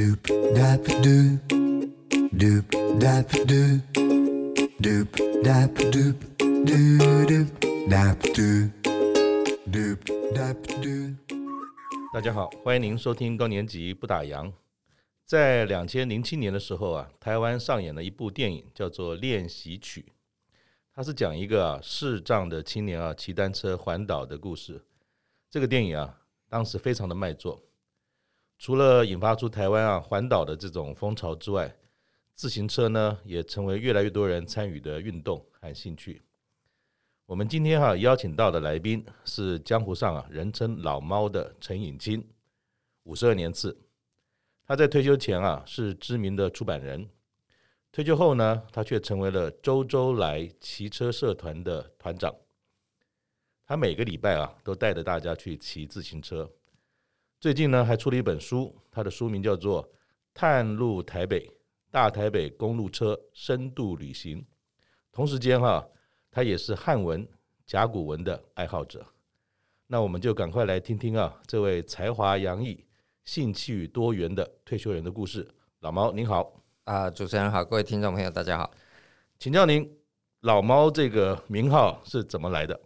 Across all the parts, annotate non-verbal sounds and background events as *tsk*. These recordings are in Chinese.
Doop dap doop, doop dap doop, doop dap doop, doo doop dap doop, doop dap doop。大家好，欢迎您收听高年级不打烊。在两千零七年的时候啊，台湾上演了一部电影，叫做《练习曲》，它是讲一个啊视障的青年啊骑单车环岛的故事。这个电影啊，当时非常的卖座。除了引发出台湾啊环岛的这种风潮之外，自行车呢也成为越来越多人参与的运动和兴趣。我们今天哈、邀请到的来宾是江湖上啊人称老猫的陈颖清，五十二年次。他在退休前啊是知名的出版人，退休后呢，他却成为了周周来骑车社团的团长。他每个礼拜啊都带着大家去骑自行车。最近呢，还出了一本书，它的书名叫做《探路台北：大台北公路车深度旅行》。同时间哈，他也是汉文、甲骨文的爱好者。那我们就赶快来听听啊，这位才华洋溢、兴趣多元的退休人的故事。老猫您好啊，主持人好，各位听众朋友大家好，请教您，老猫这个名号是怎么来的？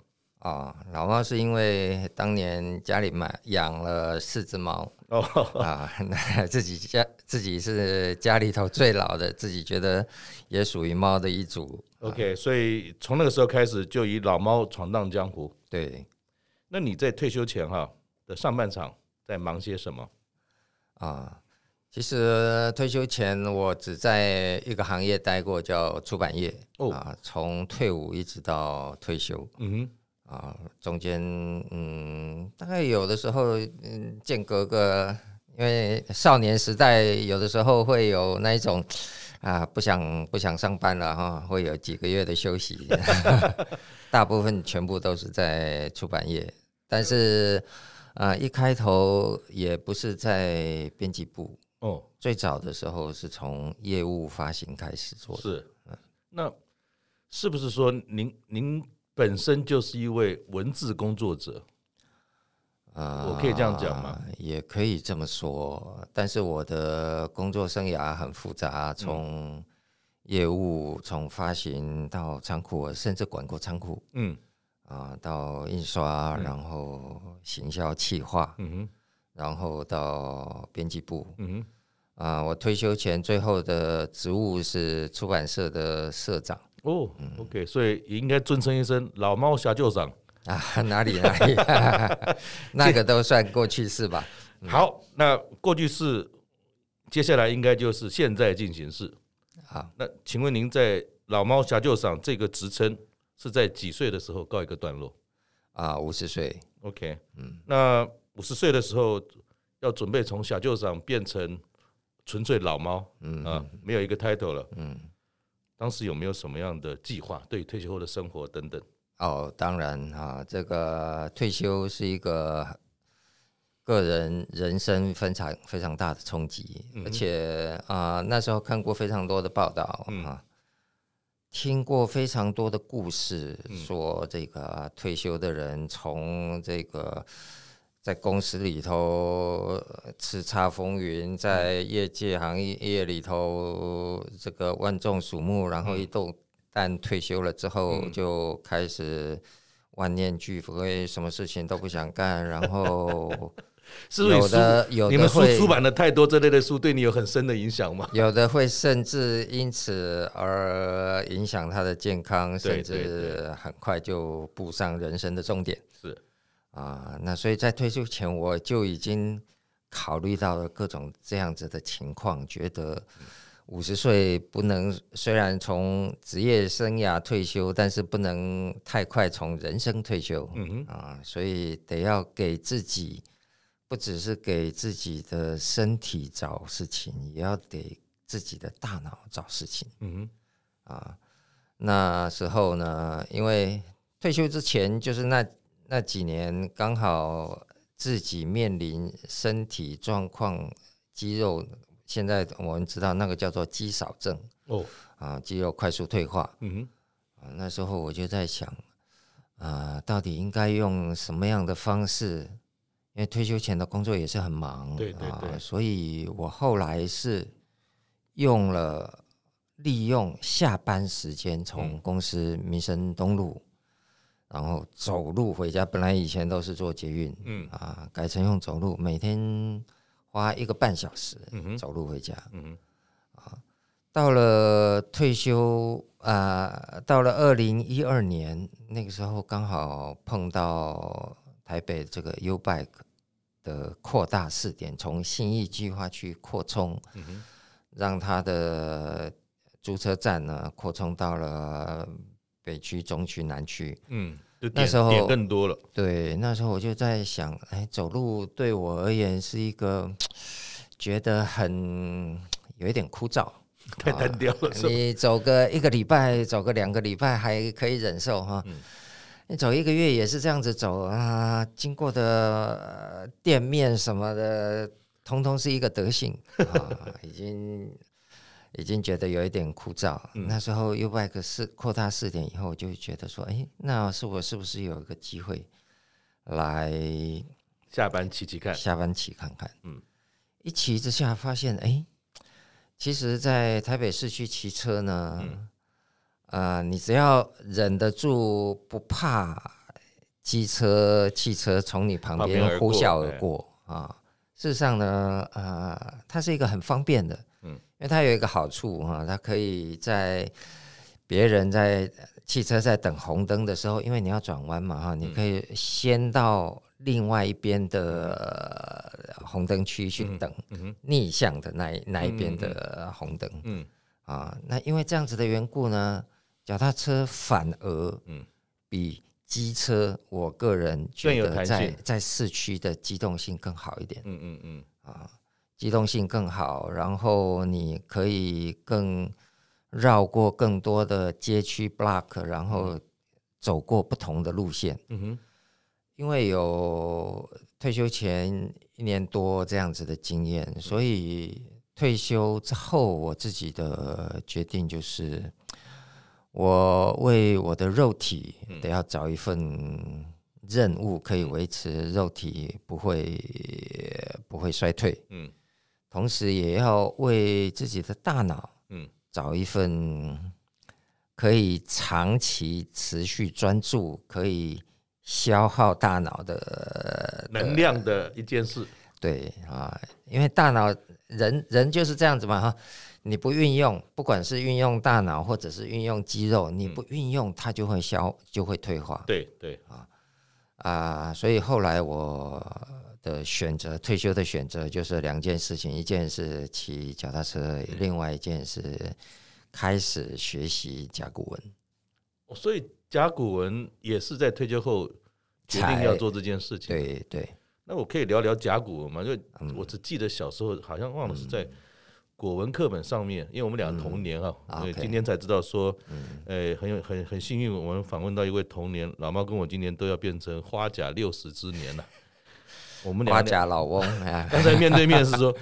哦，老猫是因为当年家里买养了四只猫哦啊，那自己家自己是家里头最老的，自己觉得也属于猫的一族。OK，所以从那个时候开始就以老猫闯荡江湖。对，那你在退休前哈的上半场在忙些什么？啊，其实退休前我只在一个行业待过，叫出版业。哦啊，从退伍一直到退休。嗯哼。啊，中间嗯，大概有的时候嗯，间隔个，因为少年时代有的时候会有那一种啊，不想不想上班了哈，会有几个月的休息，*laughs* 大部分全部都是在出版业，但是啊，一开头也不是在编辑部。哦，最早的时候是从业务发行开始做的，是，那是不是说您您？本身就是一位文字工作者，啊，我可以这样讲吗？也可以这么说，但是我的工作生涯很复杂，从业务，从发行到仓库，甚至管过仓库，嗯，啊，到印刷，然后行销企划，嗯哼，然后到编辑部，嗯哼，啊，我退休前最后的职务是出版社的社长。哦、oh，OK，所以也应该尊称一声“老猫社长”啊，哪里哪里，*laughs* 那个都算过去式吧。好，那过去式，接下来应该就是现在进行式。好，那请问您在“老猫社长”这个职称是在几岁的时候告一个段落？啊，五十岁。OK，嗯，那五十岁的时候要准备从小舅长变成纯粹老猫，嗯啊，没有一个 title 了，嗯。当时有没有什么样的计划？对退休后的生活等等？哦，当然啊，这个退休是一个个人人生非常非常大的冲击，嗯、而且啊，那时候看过非常多的报道啊，嗯、听过非常多的故事，说这个退休的人从这个。在公司里头叱咤风云，在业界行业里头这个万众瞩目，然后一动但退休了之后，就开始万念俱灰，什么事情都不想干。然后 *laughs* 是不是有的有的会出版了太多这类的书，对你有很深的影响吗？有的会甚至因此而影响他的健康，甚至很快就步上人生的终点。是。啊，那所以在退休前我就已经考虑到了各种这样子的情况，觉得五十岁不能虽然从职业生涯退休，但是不能太快从人生退休。嗯哼，啊，所以得要给自己，不只是给自己的身体找事情，也要给自己的大脑找事情。嗯哼，啊，那时候呢，因为退休之前就是那。那几年刚好自己面临身体状况、肌肉，现在我们知道那个叫做肌少症哦，啊，肌肉快速退化。嗯哼，那时候我就在想，啊，到底应该用什么样的方式，因为退休前的工作也是很忙，对对对，啊，所以我后来是用了利用下班时间从公司民生东路，然后走路回家。本来以前都是坐捷运，嗯啊，改成用走路，每天花一个半小时走路回家，嗯啊，到了退休啊，到了二零一二年那个时候，刚好碰到台北这个 U Bike 的扩大试点，从信义计划区扩充，嗯让他的租车站呢扩充到了北区、中区、南区。嗯，那时候点更多了。对，那时候我就在想，哎，走路对我而言是一个觉得很有一点枯燥，*laughs* 太单调了。你走个一个礼拜，走个两个礼拜还可以忍受哈。你走一个月也是这样子走啊，经过的店面什么的，通通是一个德性 *laughs* 啊，已经。已经觉得有一点枯燥。嗯、那时候 U-Bike 试扩大试点以后，我就觉得说，哎，那是我是不是有一个机会来下班骑骑看？下班骑看看。嗯，一骑之下发现，哎，其实，在台北市区骑车呢，嗯、呃，你只要忍得住，不怕机车、汽车从你旁边呼啸而过啊。事实上呢，呃，它是一个很方便的。因为它有一个好处哈，它可以在别人在汽车在等红灯的时候，因为你要转弯嘛哈，你可以先到另外一边的红灯区去等逆向的那那一边的红灯。嗯。啊，那因为这样子的缘故呢，脚踏车反而比机车，我个人觉得在在市区的机动性更好一点。嗯嗯嗯。啊。机动性更好，然后你可以更绕过更多的街区 block，然后走过不同的路线。嗯哼，因为有退休前一年多这样子的经验，所以退休之后我自己的决定就是，我为我的肉体得要找一份任务，可以维持肉体不会不会衰退。嗯。同时也要为自己的大脑，嗯，找一份可以长期持续专注、可以消耗大脑的能量的一件事。对啊，因为大脑人人就是这样子嘛哈，你不运用，不管是运用大脑或者是运用肌肉，你不运用它就会消，就会退化。对对啊啊，所以后来我。的选择，退休的选择就是两件事情，一件是骑脚踏车，另外一件是开始学习甲骨文。所以甲骨文也是在退休后决定要做这件事情。对对。那我可以聊聊甲骨文吗？因为我只记得小时候好像忘了是在国文课本上面，因为我们俩同年啊，所以今天才知道说，呃，很有很很幸运，我们访问到一位同年老猫，跟我今年都要变成花甲六十之年了。我们花甲老翁，*laughs* 刚才面对面是说，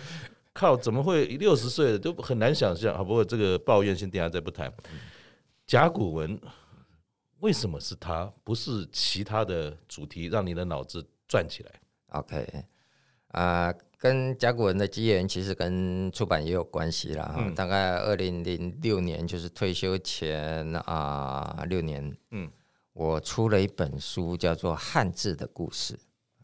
靠，怎么会六十岁了都很难想象啊！不过这个抱怨先等下再不谈。甲骨文为什么是它，不是其他的主题让你的脑子转起来？OK，啊、呃，跟甲骨文的机缘其实跟出版也有关系啦。嗯、大概二零零六年，就是退休前啊、呃、六年，嗯，我出了一本书，叫做《汉字的故事》。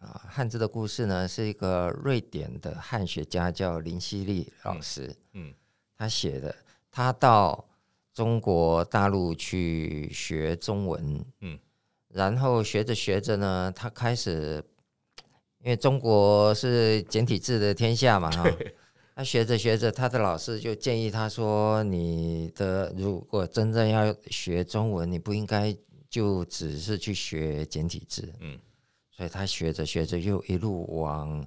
啊，汉字的故事呢，是一个瑞典的汉学家叫林希利老师，嗯，他写的，他到中国大陆去学中文，嗯，然后学着学着呢，他开始，因为中国是简体字的天下嘛，哈，*laughs* 他学着学着，他的老师就建议他说：“你的如果真正要学中文，你不应该就只是去学简体字，嗯。”所以他学着学着，又一路往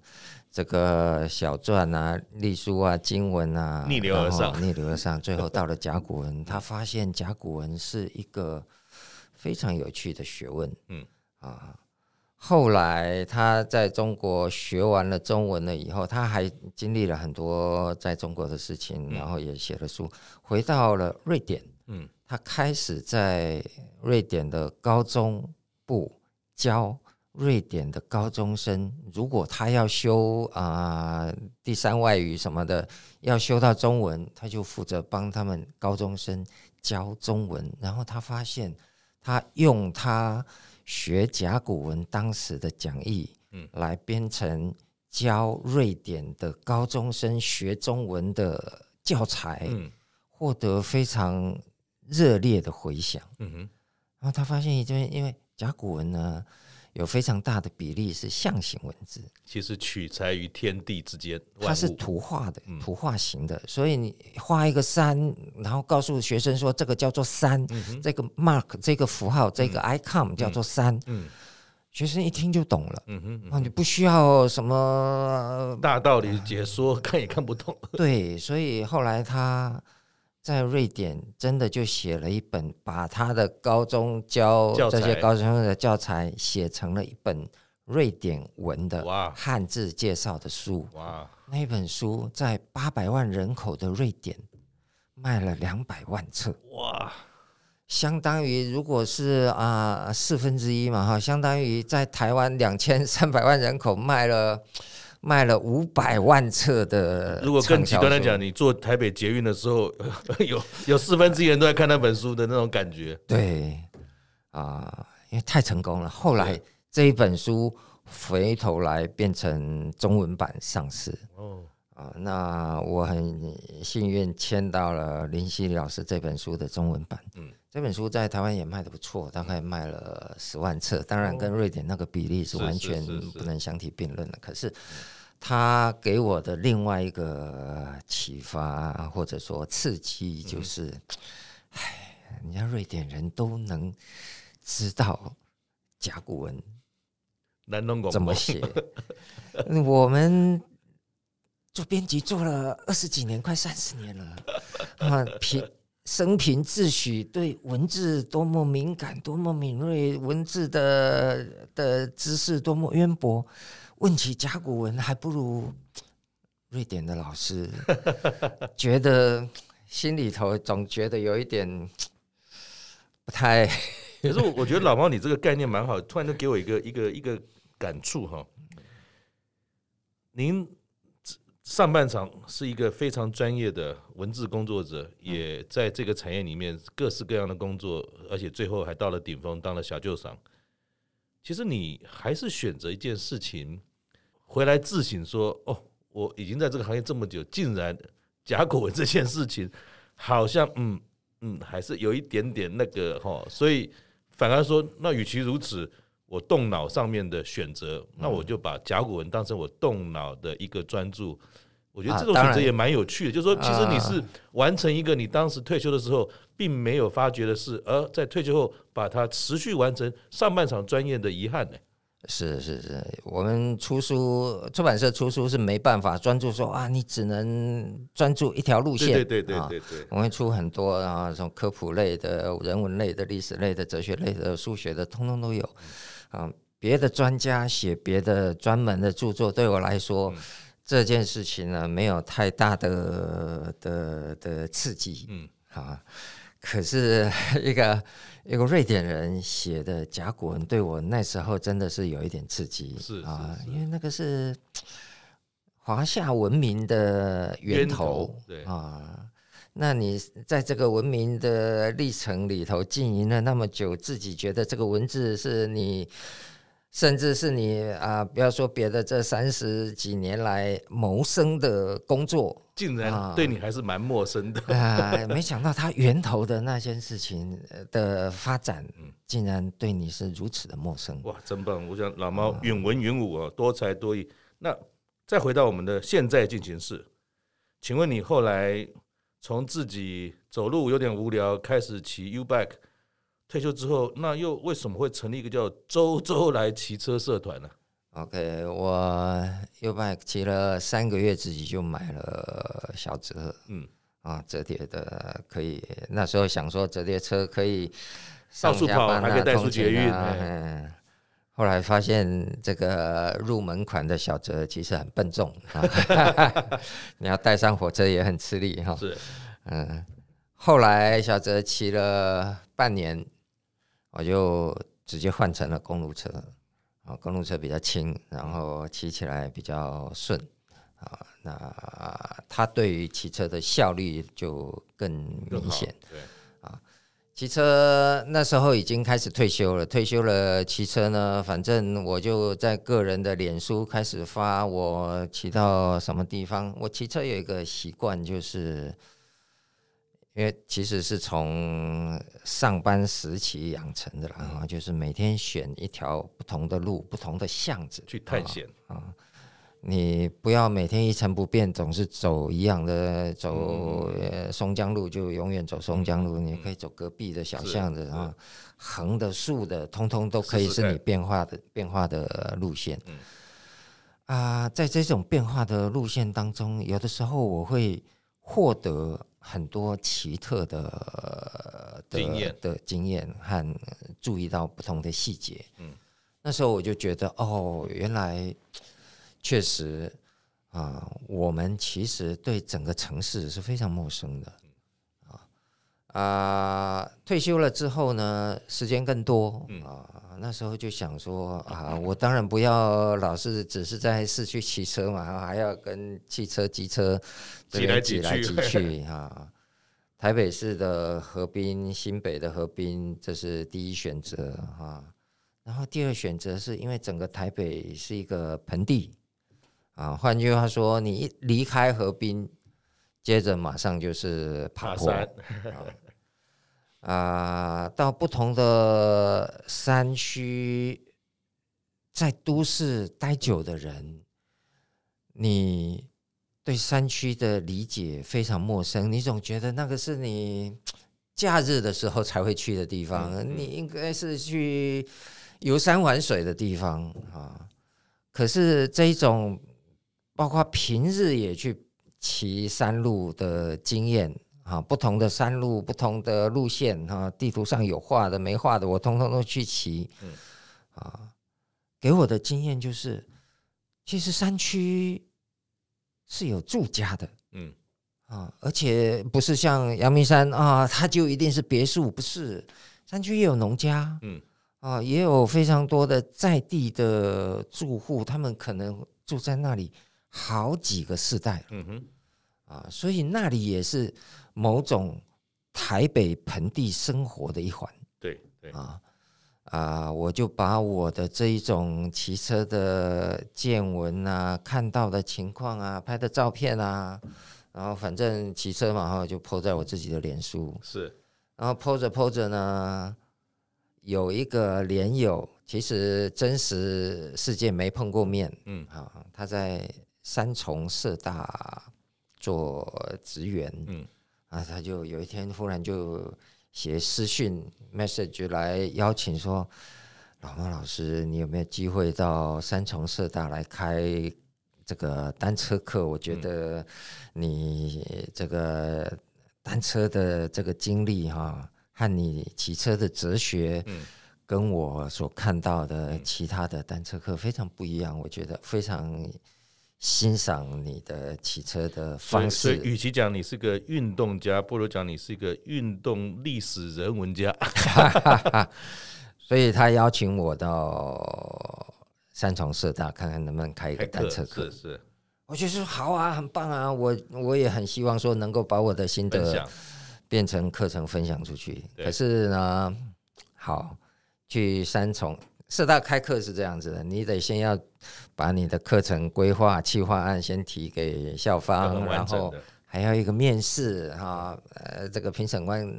这个小篆啊、隶书啊、经文啊逆流而上，逆流而上，*laughs* 最后到了甲骨文。他发现甲骨文是一个非常有趣的学问。嗯啊，后来他在中国学完了中文了以后，他还经历了很多在中国的事情，然后也写了书，回到了瑞典。嗯，他开始在瑞典的高中部教。瑞典的高中生，如果他要修啊、呃、第三外语什么的，要修到中文，他就负责帮他们高中生教中文。然后他发现，他用他学甲骨文当时的讲义，嗯，来编成教瑞典的高中生学中文的教材，嗯，获得非常热烈的回响。嗯哼，然后他发现，因为因为甲骨文呢。有非常大的比例是象形文字，其实取材于天地之间，它是图画的，图画型的，所以你画一个山，然后告诉学生说这个叫做山，这个 mark 这个符号这个 icon 叫做山，学生一听就懂了，嗯哼，你不需要什么大道理解说，*laughs* 看也看不懂，*laughs* 对，所以后来他。在瑞典，真的就写了一本，把他的高中教这些高中生的教材写成了一本瑞典文的汉字介绍的书。哇！那本书在八百万人口的瑞典卖了两百万册。哇！相当于如果是啊四分之一嘛哈，相当于在台湾两千三百万人口卖了。卖了五百万册的。如果更极端来讲，你坐台北捷运的时候，*laughs* 有有四分之一人都在看那本书的那种感觉。对，啊、呃，因为太成功了。后来这一本书回头来变成中文版上市。哦，啊、呃，那我很幸运签到了林希理老师这本书的中文版。嗯，这本书在台湾也卖的不错，大概卖了十万册。当然，跟瑞典那个比例是完全不能相提并论的。可是。他给我的另外一个启发或者说刺激，就是，哎，人家瑞典人都能知道甲骨文怎么写，*laughs* 我们做编辑做了二十几年，快三十年了 *laughs* 啊，平生平自诩对文字多么敏感，多么敏锐，文字的的知识多么渊博。问起甲骨文，还不如瑞典的老师，觉得心里头总觉得有一点不太。*laughs* 可是我我觉得老猫你这个概念蛮好，突然就给我一个一个一个感触哈。您上半场是一个非常专业的文字工作者，也在这个产业里面各式各样的工作，而且最后还到了顶峰，当了小舅赏。其实你还是选择一件事情。回来自省说：“哦，我已经在这个行业这么久，竟然甲骨文这件事情，好像嗯嗯，还是有一点点那个哈，所以反而说，那与其如此，我动脑上面的选择，那我就把甲骨文当成我动脑的一个专注。我觉得这种选择也蛮有趣的，就是说，其实你是完成一个你当时退休的时候并没有发觉的事，而在退休后把它持续完成上半场专业的遗憾呢。”是是是，我们出书出版社出书是没办法专注说啊，你只能专注一条路线。对对对对对，我们出很多啊，这种科普类的、人文类的、历史类的、哲学类的、数学的，通通都有。啊，别的专家写别的专门的著作，对我来说，这件事情呢，没有太大的的的刺激。嗯，啊。可是一个 *laughs* 一个瑞典人写的甲骨文，对我那时候真的是有一点刺激，是啊，因为那个是 *tsk* 华夏文明的源头，对啊，那你在这个文明的历程里头经营了那么久，自己觉得这个文字是你。甚至是你啊，不要说别的，这三十几年来谋生的工作，竟然对你还是蛮陌生的啊！*laughs* 没想到它源头的那件事情的发展，竟然对你是如此的陌生。哇，真棒！我想老猫允文允武啊，多才多艺。那再回到我们的现在进行式，请问你后来从自己走路有点无聊，开始骑 U-bike。退休之后，那又为什么会成立一个叫“周周来骑车”社团呢？OK，我 U-bike 骑了三个月，自己就买了小折，嗯啊，折叠的可以。那时候想说折叠车可以上下班啊，还可以带出捷运。嗯，后来发现这个入门款的小折其实很笨重啊，*laughs* 你要带上火车也很吃力哈。是，嗯，后来小折骑了半年。我就直接换成了公路车，啊，公路车比较轻，然后骑起来比较顺啊。那它对于骑车的效率就更明显。对啊，骑车那时候已经开始退休了，退休了骑车呢，反正我就在个人的脸书开始发我骑到什么地方。我骑车有一个习惯就是。因为其实是从上班时期养成的啦，啊，就是每天选一条不同的路、不同的巷子去探险啊。你不要每天一成不变，总是走一样的，走松江路就永远走松江路。你可以走隔壁的小巷子啊，横的、竖的，通通都可以是你变化的变化的路线。啊，在这种变化的路线当中，有的时候我会获得。很多奇特的，的经验的经验和注意到不同的细节，嗯，那时候我就觉得，哦，原来确实啊，我们其实对整个城市是非常陌生的。啊，退休了之后呢，时间更多啊。那时候就想说啊，我当然不要老是只是在市区骑车嘛，还要跟汽车、机车挤来挤来挤 *laughs* 去啊。台北市的河滨、新北的河滨，这是第一选择啊。然后第二选择是因为整个台北是一个盆地啊，换句话说，你一离开河滨。接着马上就是爬坡啊，到不同的山区，在都市待久的人，你对山区的理解非常陌生，你总觉得那个是你假日的时候才会去的地方，你应该是去游山玩水的地方啊。可是这一种，包括平日也去。骑山路的经验啊，不同的山路，不同的路线啊，地图上有画的没画的，我通通都去骑。啊，给我的经验就是，其实山区是有住家的，嗯啊，而且不是像阳明山啊，它就一定是别墅，不是，山区也有农家，嗯啊，也有非常多的在地的住户，他们可能住在那里。好几个世代，嗯哼，啊，所以那里也是某种台北盆地生活的一环，对对。啊啊，我就把我的这一种骑车的见闻啊，看到的情况啊，拍的照片啊，然后反正骑车嘛，然后就 po 在我自己的脸书，是，然后 po 着 po 着呢，有一个连友，其实真实世界没碰过面，嗯，啊，他在。三重社大做职员，嗯，啊，他就有一天忽然就写私讯 message 来邀请说，老猫老师，你有没有机会到三重社大来开这个单车课？我觉得你这个单车的这个经历哈，和你骑车的哲学，跟我所看到的其他的单车课非常不一样，我觉得非常。欣赏你的骑车的方式，所以与其讲你是个运动家，不如讲你是一个运动历史人文家。*laughs* 所以他邀请我到三重社大看看能不能开一个单车课。是是，我就说好啊，很棒啊，我我也很希望说能够把我的心得变成课程分享出去。可是呢，好去三重。社大开课是这样子的，你得先要把你的课程规划、企划案先提给校方，然后还要一个面试哈，呃，这个评审官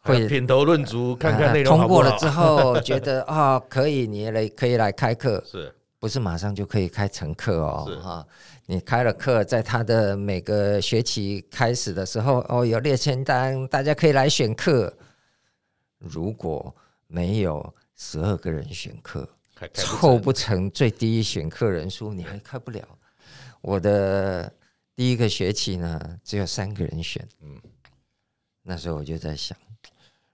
会品头论足，看看 *laughs* 通过了之后觉得啊、哦、可以，你来可以来开课，是不是马上就可以开成课哦？哈，你开了课，在他的每个学期开始的时候，哦，有列签单，大家可以来选课。如果没有。十二个人选课，凑不成最低选课人数，你还开不了。我的第一个学期呢，只有三个人选。嗯，那时候我就在想，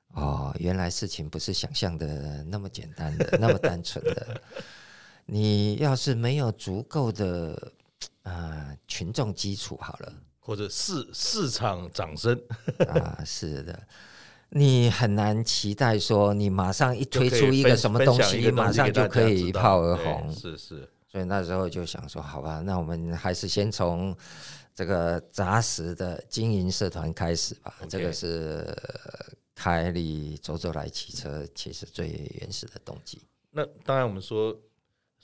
哦，原来事情不是想象的那么简单的，那么单纯的。你要是没有足够的啊群众基础，好了，或者市市场掌声啊，是的。你很难期待说你马上一推出一个什么东西，马上就可以一炮而红。是是。所以那时候就想说，好吧，那我们还是先从这个扎实的经营社团开始吧。这个是凯里走走来骑车，其实最原始的动机。那当然，我们说。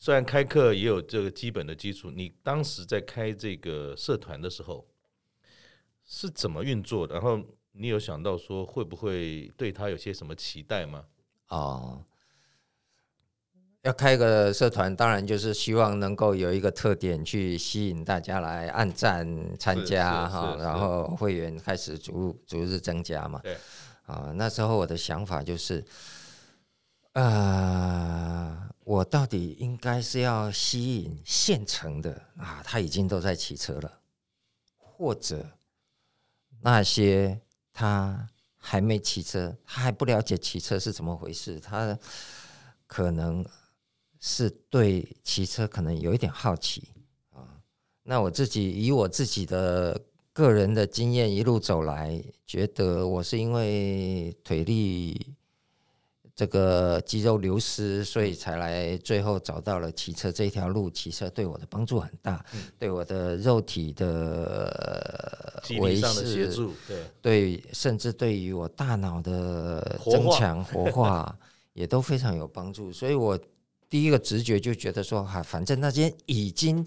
虽然开课也有这个基本的基础，你当时在开这个社团的时候是怎么运作的？然后你有想到说会不会对他有些什么期待吗？哦，要开个社团，当然就是希望能够有一个特点去吸引大家来按赞参加哈，然后会员开始逐逐日增加嘛。对啊，那时候我的想法就是。呃，我到底应该是要吸引现成的啊，他已经都在骑车了，或者那些他还没骑车，他还不了解骑车是怎么回事，他可能是对骑车可能有一点好奇啊。那我自己以我自己的个人的经验一路走来，觉得我是因为腿力。这个肌肉流失，所以才来最后找到了骑车这一条路。骑车对我的帮助很大，嗯、对我的肉体的维系，对对，甚至对于我大脑的增强活化，*laughs* 也都非常有帮助。所以我第一个直觉就觉得说，哈，反正那些已经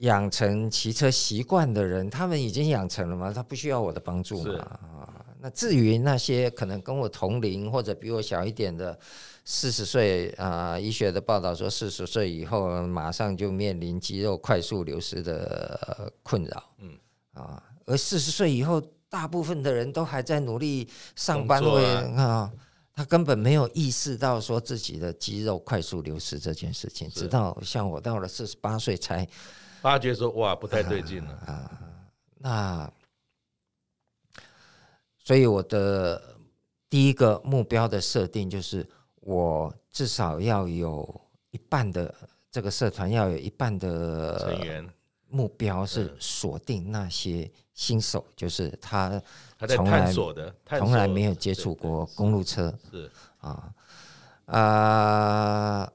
养成骑车习惯的人，他们已经养成了嘛，他不需要我的帮助嘛。那至于那些可能跟我同龄或者比我小一点的，四十岁啊，医学的报道说四十岁以后马上就面临肌肉快速流失的困扰，嗯啊，而四十岁以后，大部分的人都还在努力上班，为啊，他根本没有意识到说自己的肌肉快速流失这件事情，直到像我到了四十八岁才发觉说哇，不太对劲了啊，那。所以我的第一个目标的设定就是，我至少要有一半的这个社团要有一半的成员目标是锁定那些新手，就是他从来从来没有接触过公路车，是啊啊。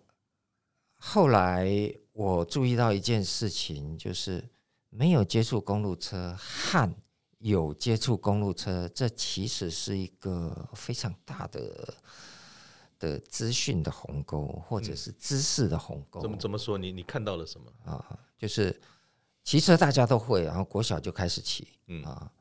后来我注意到一件事情，就是没有接触公路车和。有接触公路车，这其实是一个非常大的的资讯的鸿沟，或者是知识的鸿沟。怎么怎么说？你你看到了什么啊？就是骑车大家都会，然后国小就开始骑，嗯啊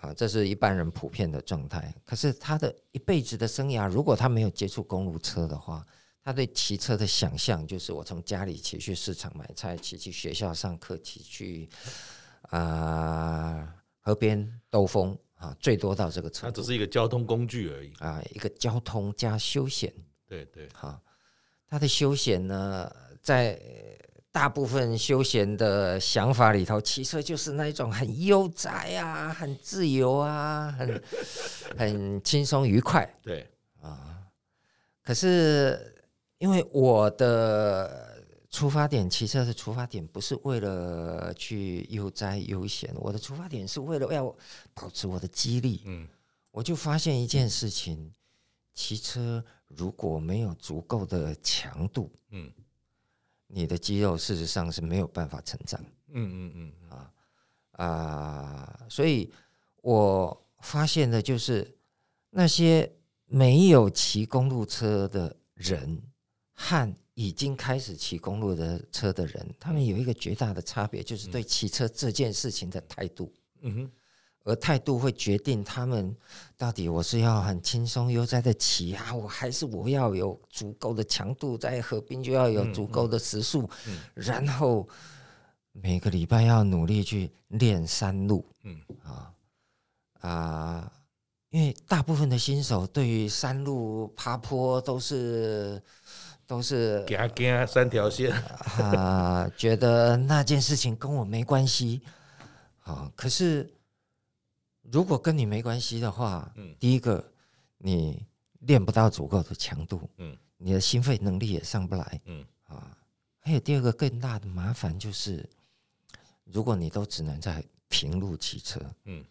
啊，这是一般人普遍的状态。可是他的一辈子的生涯，如果他没有接触公路车的话，他对骑车的想象就是我从家里骑去市场买菜，骑去学校上课，骑去啊。河边兜风啊，最多到这个程度。它只是一个交通工具而已啊，一个交通加休闲。对对，好，它的休闲呢，在大部分休闲的想法里头，骑车就是那一种很悠哉啊，很自由啊，很 *laughs* 很轻松愉快。对啊，可是因为我的。出发点，骑车的出发点不是为了去悠哉悠闲，我的出发点是为了要保持我的肌力。嗯，我就发现一件事情，骑车如果没有足够的强度，嗯，你的肌肉事实上是没有办法成长。嗯嗯嗯，啊啊，所以我发现的就是那些没有骑公路车的人和。已经开始骑公路的车的人，他们有一个绝大的差别，就是对骑车这件事情的态度。嗯哼，而态度会决定他们到底我是要很轻松悠哉的骑啊，我还是我要有足够的强度，在河边就要有足够的时速，然后每个礼拜要努力去练山路。嗯啊啊，因为大部分的新手对于山路爬坡都是。都是三条线啊，觉得那件事情跟我没关系。好，可是如果跟你没关系的话，嗯，第一个你练不到足够的强度，嗯，你的心肺能力也上不来，嗯啊，还有第二个更大的麻烦就是，如果你都只能在平路骑车，嗯，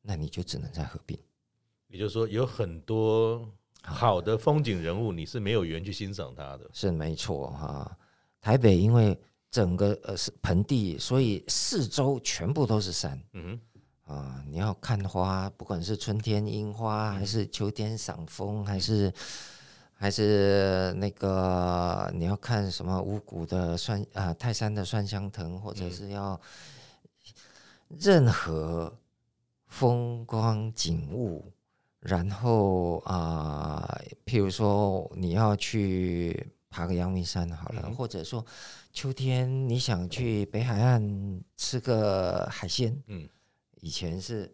那你就只能在合并。也就是说，有很多好的风景人物，你是没有缘去欣赏他的。是没错哈。台北因为整个呃是盆地，所以四周全部都是山。嗯哼，啊，你要看花，不管是春天樱花，还是秋天赏枫，还是还是那个你要看什么五谷的蒜啊，泰山的蒜香藤，或者是要任何风光景物，然后啊，譬如说你要去。爬个阳明山好了，或者说秋天你想去北海岸吃个海鲜，嗯，以前是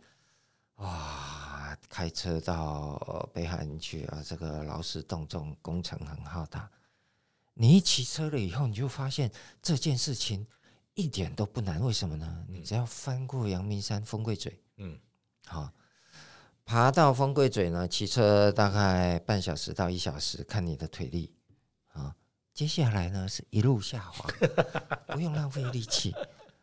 哇，开车到北海岸去啊，这个劳师动众，工程很浩大。你一骑车了以后，你就发现这件事情一点都不难，为什么呢？你只要翻过阳明山风柜嘴，嗯，好，爬到风柜嘴呢，骑车大概半小时到一小时，看你的腿力。啊，接下来呢是一路下滑，*laughs* 不用浪费力气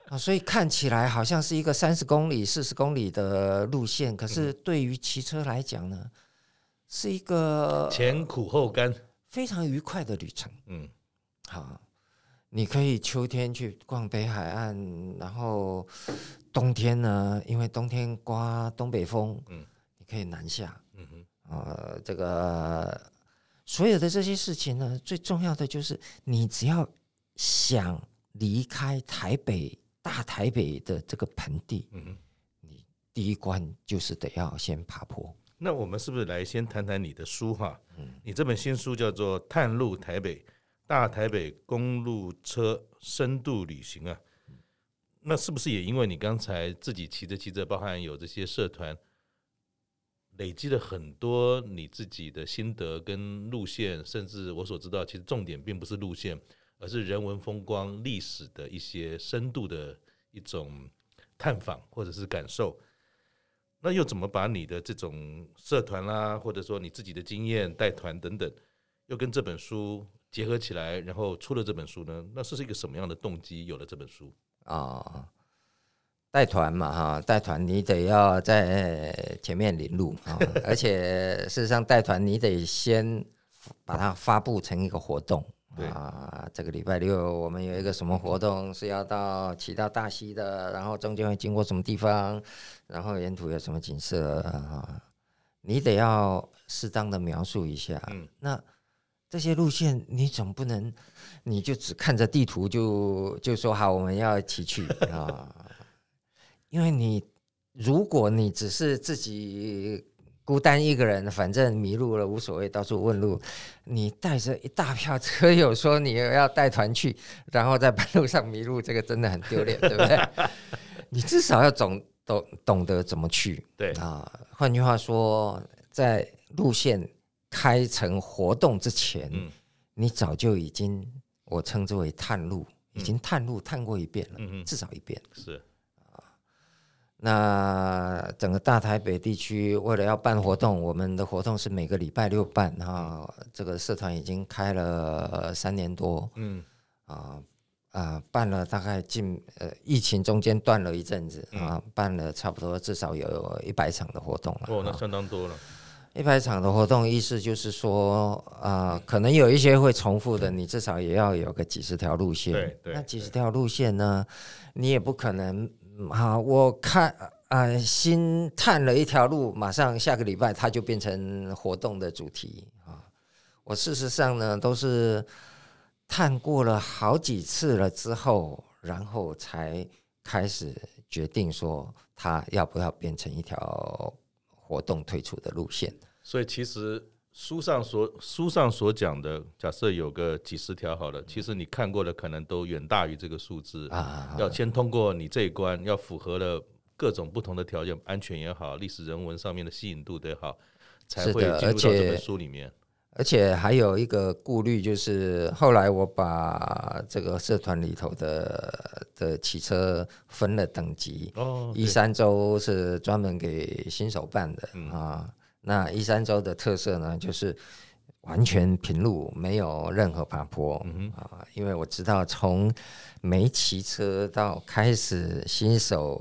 啊，所以看起来好像是一个三十公里、四十公里的路线，可是对于骑车来讲呢，是一个前苦后甘、非常愉快的旅程。嗯，好，你可以秋天去逛北海岸，然后冬天呢，因为冬天刮东北风，嗯，你可以南下。嗯哼，呃，这个。所有的这些事情呢，最重要的就是你只要想离开台北大台北的这个盆地，嗯哼，你第一关就是得要先爬坡。那我们是不是来先谈谈你的书哈？嗯，你这本新书叫做《探路台北大台北公路车深度旅行》啊，那是不是也因为你刚才自己骑着骑着，包含有这些社团？累积了很多你自己的心得跟路线，甚至我所知道，其实重点并不是路线，而是人文风光、历史的一些深度的一种探访或者是感受。那又怎么把你的这种社团啦，或者说你自己的经验带团等等，又跟这本书结合起来，然后出了这本书呢？那是是一个什么样的动机有了这本书啊？带团嘛，哈，带团你得要在前面领路啊，*laughs* 而且事实上带团你得先把它发布成一个活动啊。这个礼拜六我们有一个什么活动是要到骑到大溪的，然后中间会经过什么地方，然后沿途有什么景色啊，你得要适当的描述一下。那这些路线你总不能你就只看着地图就就说好我们要骑去啊。因为你，如果你只是自己孤单一个人，反正迷路了无所谓，到处问路。你带着一大票车友说你要带团去，然后在半路上迷路，这个真的很丢脸，对不对？*laughs* 你至少要懂懂懂得怎么去。对啊，换句话说，在路线开成活动之前，嗯、你早就已经我称之为探路，已经探路探过一遍了，嗯、至少一遍是。那整个大台北地区为了要办活动，我们的活动是每个礼拜六办哈。这个社团已经开了三年多，嗯啊啊，办了大概近呃疫情中间断了一阵子啊，办了差不多至少有一百场的活动了。哦，那相当多了。一百场的活动，意思就是说啊，可能有一些会重复的，你至少也要有个几十条路线。对对。那几十条路线呢，你也不可能。好，我看啊、新探了一条路，马上下个礼拜它就变成活动的主题啊。我事实上呢，都是探过了好几次了之后，然后才开始决定说它要不要变成一条活动推出的路线。所以其实。书上所书上所讲的，假设有个几十条好了，其实你看过的可能都远大于这个数字啊。要先通过你这一关，要符合了各种不同的条件，安全也好，历史人文上面的吸引度也好，才会进入到这本书里面。而且还有一个顾虑，就是后来我把这个社团里头的的骑车分了等级，哦，一三周是专门给新手办的啊。那一三州的特色呢，就是完全平路，没有任何爬坡啊。因为我知道，从没骑车到开始新手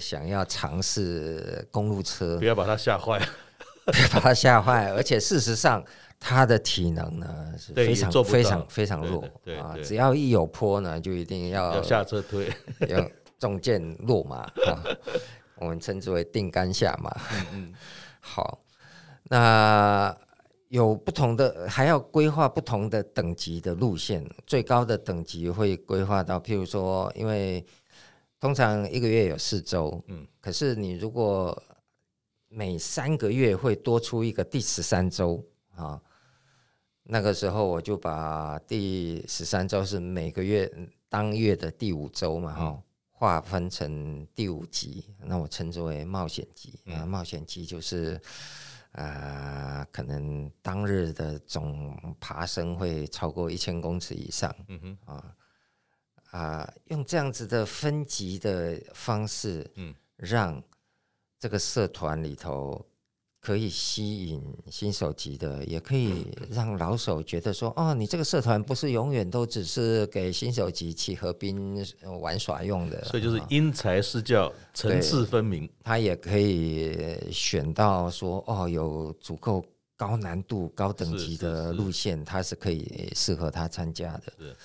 想要尝试公路车，不要把他吓坏。*laughs* 不要把他吓坏。而且事实上，他的体能呢是非常非常非常弱啊！只要一有坡呢，就一定要要下车推，*laughs* 要重剑落马啊！我们称之为定杆下马。嗯嗯，*laughs* 好，那。有不同的，还要规划不同的等级的路线。最高的等级会规划到，譬如说，因为通常一个月有四周，嗯，可是你如果每三个月会多出一个第十三周啊，那个时候我就把第十三周是每个月当月的第五周嘛，哈，划分成第五级，那我称之为冒险级啊，冒险级就是。啊、呃，可能当日的总爬升会超过一千公尺以上。嗯哼，啊啊，用这样子的分级的方式，嗯，让这个社团里头。可以吸引新手级的，也可以让老手觉得说：“哦，你这个社团不是永远都只是给新手级去河滨玩耍用的。”所以就是因材施教，层次分明。他也可以选到说：“哦，有足够高难度、高等级的路线，他是可以适合他参加的。”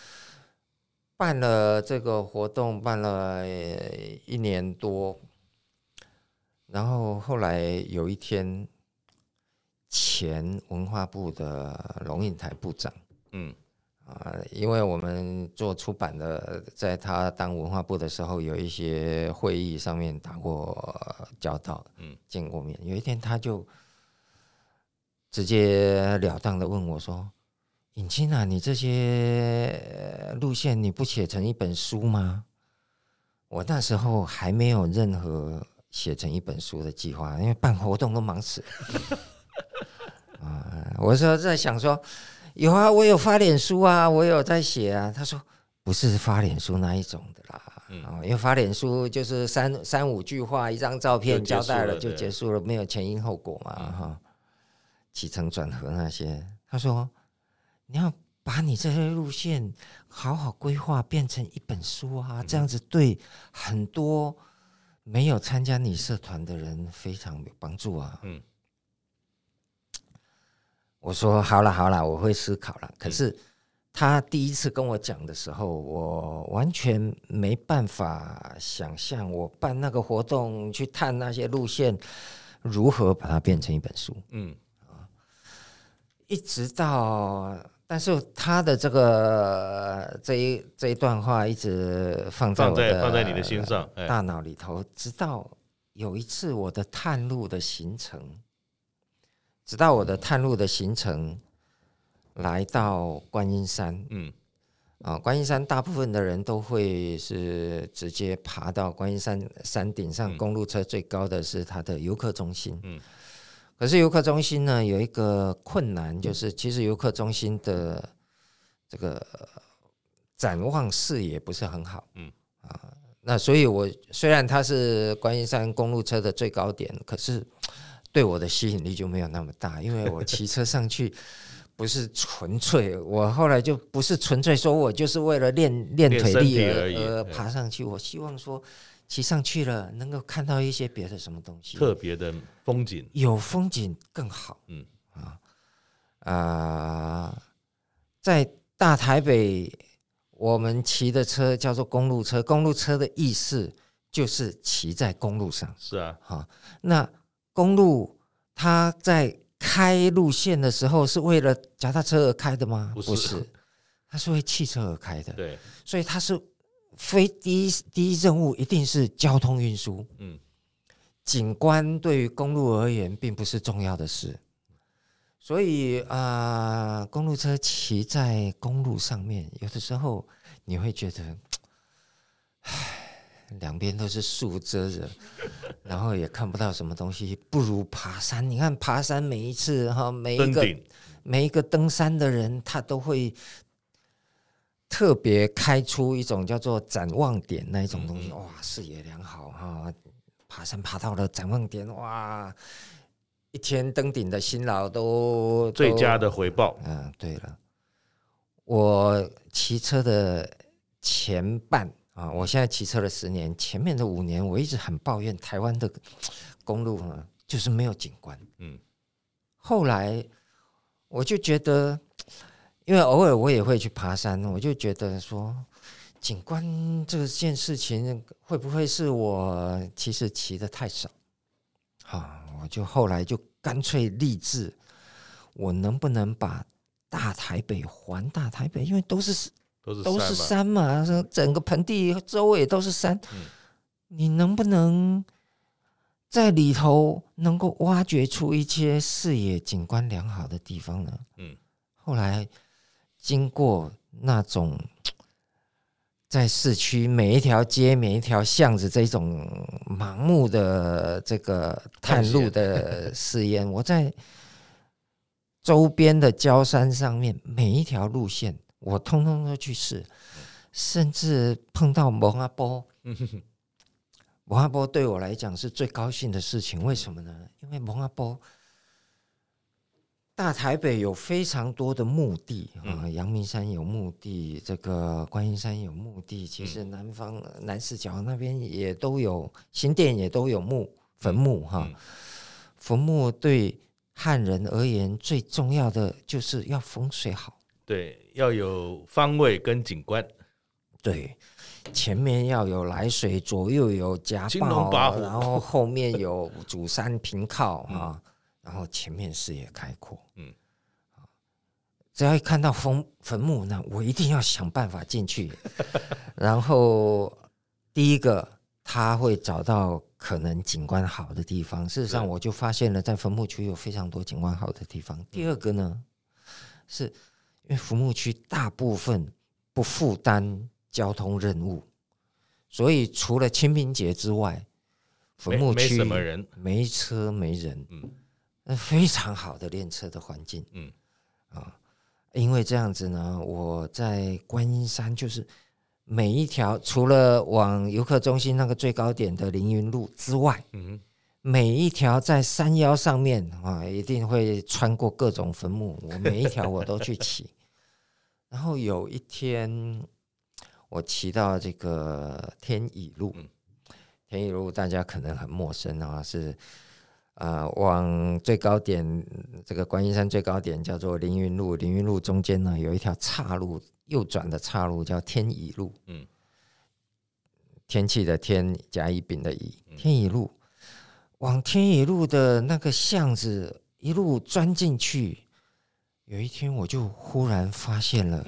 办了这个活动，办了一年多。然后后来有一天，前文化部的龙应台部长，嗯啊，因为我们做出版的，在他当文化部的时候，有一些会议上面打过交道，嗯，见过面。有一天，他就直截了当的问我说：“尹清啊，你这些路线你不写成一本书吗？”我那时候还没有任何。写成一本书的计划，因为办活动都忙死了。*laughs* 啊，我说在想说，有啊，我有发脸书啊，我有在写啊。他说不是发脸书那一种的啦，啊，因为发脸书就是三三五句话，一张照片交代了就结束了，没有前因后果嘛，哈，起承转合那些。他说你要把你这些路线好好规划，变成一本书啊，这样子对很多。没有参加你社团的人非常有帮助啊。嗯，我说好了好了，我会思考了。可是他第一次跟我讲的时候，我完全没办法想象，我办那个活动去探那些路线，如何把它变成一本书。嗯，一直到。但是他的这个这一这一段话一直放在我的放在你的心上，大脑里头。直到有一次我的探路的行程，直到我的探路的行程来到观音山，嗯，啊，观音山大部分的人都会是直接爬到观音山山顶上，公路车最高的是它的游客中心，嗯。可是游客中心呢，有一个困难，就是其实游客中心的这个展望视野不是很好，嗯。啊，那所以我虽然它是观音山公路车的最高点，可是对我的吸引力就没有那么大，因为我骑车上去不是纯粹，我后来就不是纯粹说我就是为了练练腿力而而爬上去，我希望说。骑上去了，能够看到一些别的什么东西，特别的风景，有风景更好。嗯啊啊，在大台北，我们骑的车叫做公路车，公路车的意思就是骑在公路上。是啊，哈，那公路它在开路线的时候是为了脚踏车而开的吗？不是，不是，它是为汽车而开的。对，所以它是。非第一第一任务一定是交通运输，嗯，景观对于公路而言并不是重要的事，所以啊、呃，公路车骑在公路上面，有的时候你会觉得，唉，两边都是树遮着，然后也看不到什么东西，不如爬山。你看爬山每一次哈，每一个每一个登山的人，他都会。特别开出一种叫做展望点那一种东西，哇，视野良好哈！爬山爬到了展望点，哇，一天登顶的辛劳都最佳的回报。嗯，对了，我骑车的前半啊，我现在骑车了十年，前面的五年我一直很抱怨台湾的公路啊，就是没有景观。嗯，后来我就觉得，因为偶尔我也会去爬山，我就觉得说，景观这件事情会不会是我其实骑的太少？啊，我就后来就干脆立志，我能不能把大台北环大台北？因为都是都是都是山嘛，整个盆地周围都是山，嗯、你能不能？在里头能够挖掘出一些视野景观良好的地方呢。嗯，后来经过那种在市区每一条街、每一条巷子这种盲目的这个探路的试验，我在周边的郊山上面每一条路线，我通通都去试，甚至碰到蒙阿波。*laughs* 蒙阿波对我来讲是最高兴的事情，为什么呢？因为蒙阿波大台北有非常多的墓地啊，阳明山有墓地，这个观音山有墓地，其实南方南四角那边也都有，新店也都有墓坟墓哈。坟墓对汉人而言最重要的就是要风水好，对，要有方位跟景观，对。前面要有来水，左右有夹抱，然后后面有主山平靠啊，然后前面视野开阔。嗯，只要一看到坟坟墓，那我一定要想办法进去。*laughs* 然后第一个他会找到可能景观好的地方。事实上，我就发现了在坟墓区有非常多景观好的地方。第二个呢，是因为坟墓区大部分不负担。交通任务，所以除了清明节之外，坟墓区没什么人，没车没人，嗯，那非常好的练车的环境，嗯啊，因为这样子呢，我在观音山就是每一条除了往游客中心那个最高点的凌云路之外，嗯，每一条在山腰上面啊，一定会穿过各种坟墓，我每一条我都去骑，然后有一天。我骑到这个天乙路，天乙路大家可能很陌生啊，是啊，往最高点这个观音山最高点叫做凌云路，凌云路中间呢有一条岔路，右转的岔路叫天乙路，嗯，天气的天，甲乙丙的乙，天乙路，往天乙路的那个巷子一路钻进去，有一天我就忽然发现了，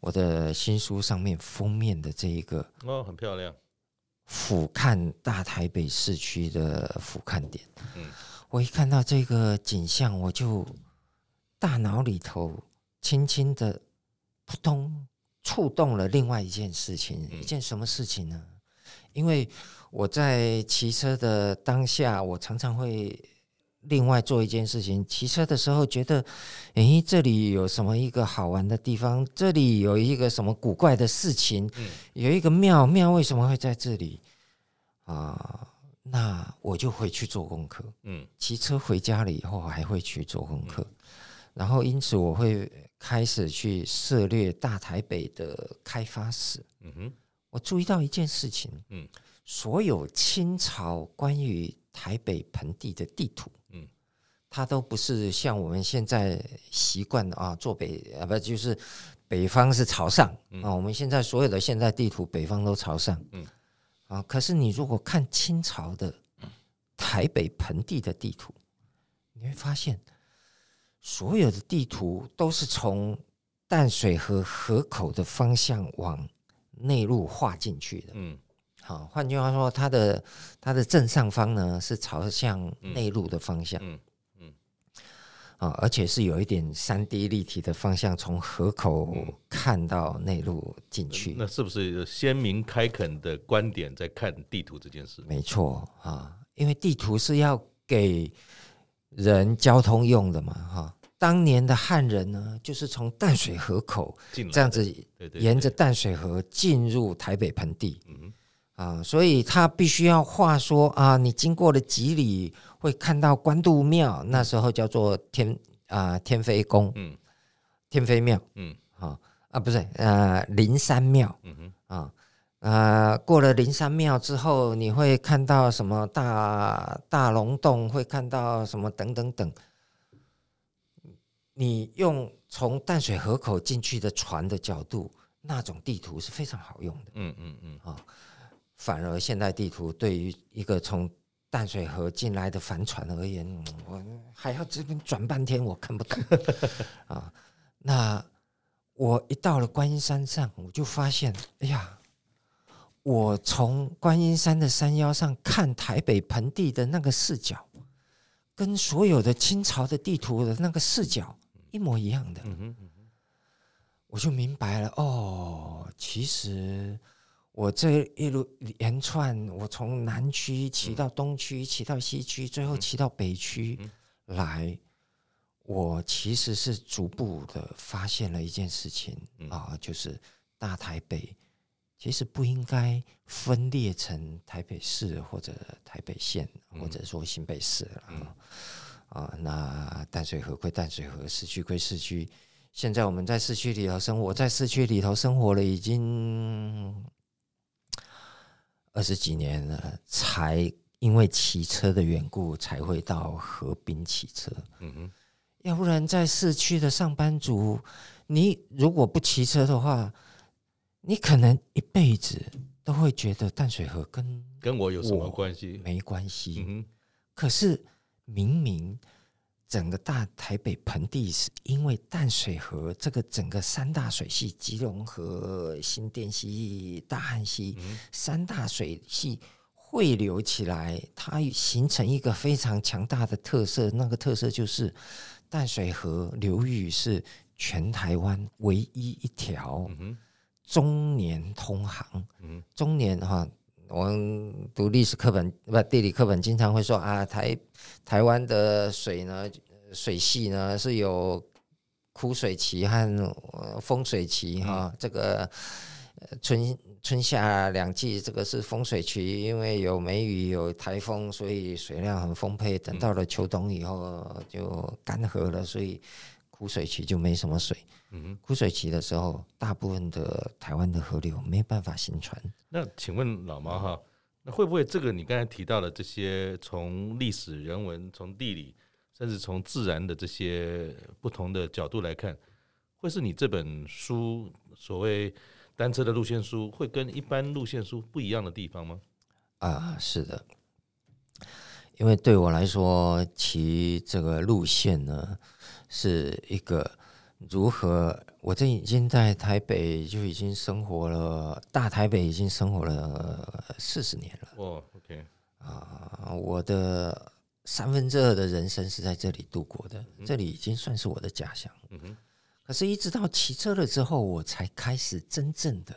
我的新书上面封面的这一个哦，很漂亮，俯瞰大台北市区的俯瞰点。嗯，我一看到这个景象，我就大脑里头轻轻的扑通触动了另外一件事情，一件什么事情呢？因为我在骑车的当下，我常常会。另外做一件事情，骑车的时候觉得，诶，这里有什么一个好玩的地方？这里有一个什么古怪的事情？有一个庙，庙为什么会在这里？啊，那我就会去做功课。嗯，骑车回家了以后，还会去做功课。然后，因此我会开始去涉猎大台北的开发史。嗯哼，我注意到一件事情。嗯，所有清朝关于台北盆地的地图。它都不是像我们现在习惯的啊，坐北啊，不就是北方是朝上啊？我们现在所有的现在地图，北方都朝上，嗯啊。可是你如果看清朝的台北盆地的地图，你会发现所有的地图都是从淡水河河口的方向往内陆画进去的，嗯。好，换句话说，它的它的正上方呢是朝向内陆的方向，嗯。啊，而且是有一点三 D 立体的方向，从河口看到内陆进去。那是不是有鲜明开垦的观点在看地图这件事？没错啊，因为地图是要给人交通用的嘛，哈。当年的汉人呢，就是从淡水河口这样子沿着淡水河进入台北盆地，嗯啊，所以他必须要话说啊，你经过了几里。会看到关渡庙，那时候叫做天啊、呃、天妃宫，嗯，天妃庙，嗯，好啊，不是呃灵山庙，嗯哼。啊呃过了灵山庙之后，你会看到什么大大龙洞，会看到什么等等等。你用从淡水河口进去的船的角度，那种地图是非常好用的。嗯嗯嗯。啊，反而现代地图对于一个从淡水河进来的帆船而言，我还要这边转半天，我看不懂 *laughs* 啊。那我一到了观音山上，我就发现，哎呀，我从观音山的山腰上看台北盆地的那个视角，跟所有的清朝的地图的那个视角一模一样的。我就明白了，哦，其实。我这一路连串，我从南区骑到东区，骑到西区，最后骑到北区来。我其实是逐步的发现了一件事情啊，就是大台北其实不应该分裂成台北市或者台北县，或者说新北市了啊。那淡水河归淡水河，市区归市区。现在我们在市区里头生活，在市区里头生活了已经。二十几年了，才因为骑车的缘故，才会到河滨骑车。嗯哼，要不然在市区的上班族，你如果不骑车的话，你可能一辈子都会觉得淡水河跟跟我有什么关系？没关系。嗯哼，可是明明。整个大台北盆地是因为淡水河这个整个三大水系——基隆河、新店溪、大汉溪三大水系汇流起来，它形成一个非常强大的特色。那个特色就是淡水河流域是全台湾唯一一条中年通航。中年哈，我们读历史课本不地理课本经常会说啊，台台湾的水呢，水系呢是有枯水期和丰水期哈，这个春春夏两季，这个是丰水期，因为有梅雨有台风，所以水量很丰沛。等到了秋冬以后就干涸了，所以枯水期就没什么水。嗯枯水期的时候，大部分的台湾的河流没办法行船。那请问老毛哈，那会不会这个你刚才提到的这些，从历史、人文、从地理？甚至从自然的这些不同的角度来看，会是你这本书所谓单车的路线书，会跟一般路线书不一样的地方吗？啊，是的，因为对我来说，骑这个路线呢，是一个如何，我这已经在台北就已经生活了，大台北已经生活了四十年了。哦，OK，啊，我的。三分之二的人生是在这里度过的，这里已经算是我的家乡。嗯哼可是，一直到骑车了之后，我才开始真正的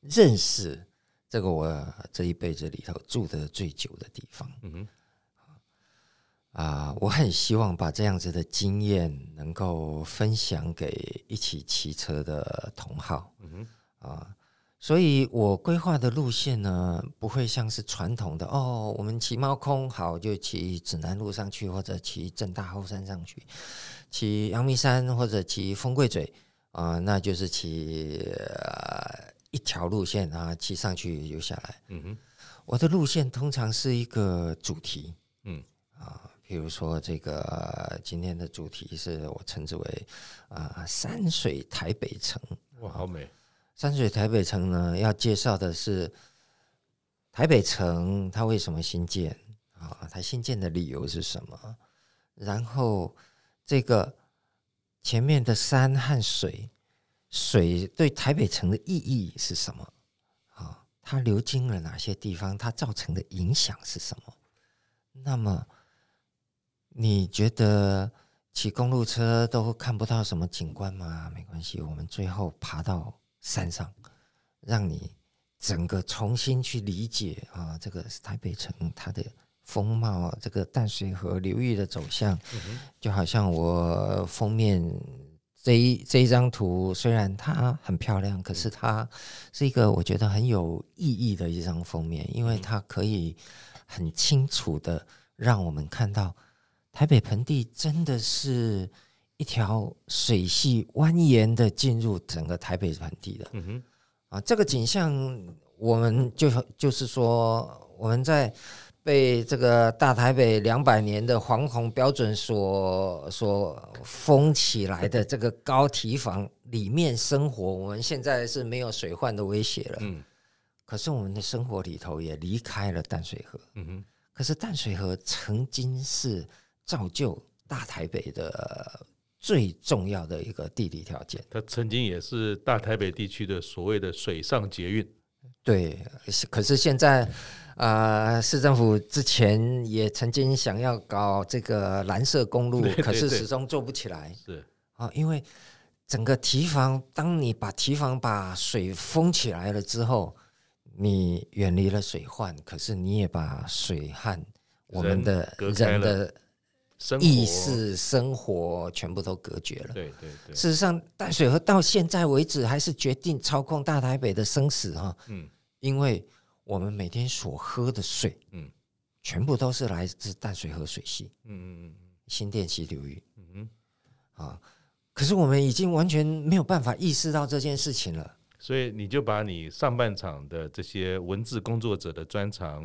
认识这个我这一辈子里头住的最久的地方。啊，我很希望把这样子的经验能够分享给一起骑车的同好。啊。所以我规划的路线呢，不会像是传统的哦，我们骑猫空好就骑指南路上去，或者骑正大后山上去，骑阳明山或者骑风柜嘴啊、呃，那就是骑、呃、一条路线啊，骑上去又下来。嗯哼，我的路线通常是一个主题，嗯啊，比如说这个今天的主题是我称之为啊、呃、山水台北城，哇，好美。山水台北城呢，要介绍的是台北城，它为什么新建啊？它新建的理由是什么？然后这个前面的山和水，水对台北城的意义是什么？啊，它流经了哪些地方？它造成的影响是什么？那么你觉得骑公路车都看不到什么景观吗？没关系，我们最后爬到。山上，让你整个重新去理解啊，这个台北城它的风貌，这个淡水河流域的走向，就好像我封面这一这一张图，虽然它很漂亮，可是它是一个我觉得很有意义的一张封面，因为它可以很清楚的让我们看到台北盆地真的是。一条水系蜿蜒的进入整个台北盆地的，嗯哼，啊，这个景象我们就就是说，我们在被这个大台北两百年的黄铜标准所所封起来的这个高堤防里面生活，我们现在是没有水患的威胁了。嗯，可是我们的生活里头也离开了淡水河。嗯哼，可是淡水河曾经是造就大台北的最重要的一个地理条件。它曾经也是大台北地区的所谓的水上捷运。对，可是现在。啊、呃，市政府之前也曾经想要搞这个蓝色公路，对对对，可是始终做不起来。是啊，因为整个堤防，当你把堤防把水封起来了之后，你远离了水患，可是你也把水和我们的人的意识生活全部都隔绝了。对对对。事实上，淡水河到现在为止还是决定操控大台北的生死哈。嗯，因为。我们每天所喝的水，嗯，全部都是来自淡水河水系，嗯嗯嗯，新店溪流域，嗯哼，啊，可是我们已经完全没有办法意识到这件事情了。所以你就把你上半场的这些文字工作者的专长、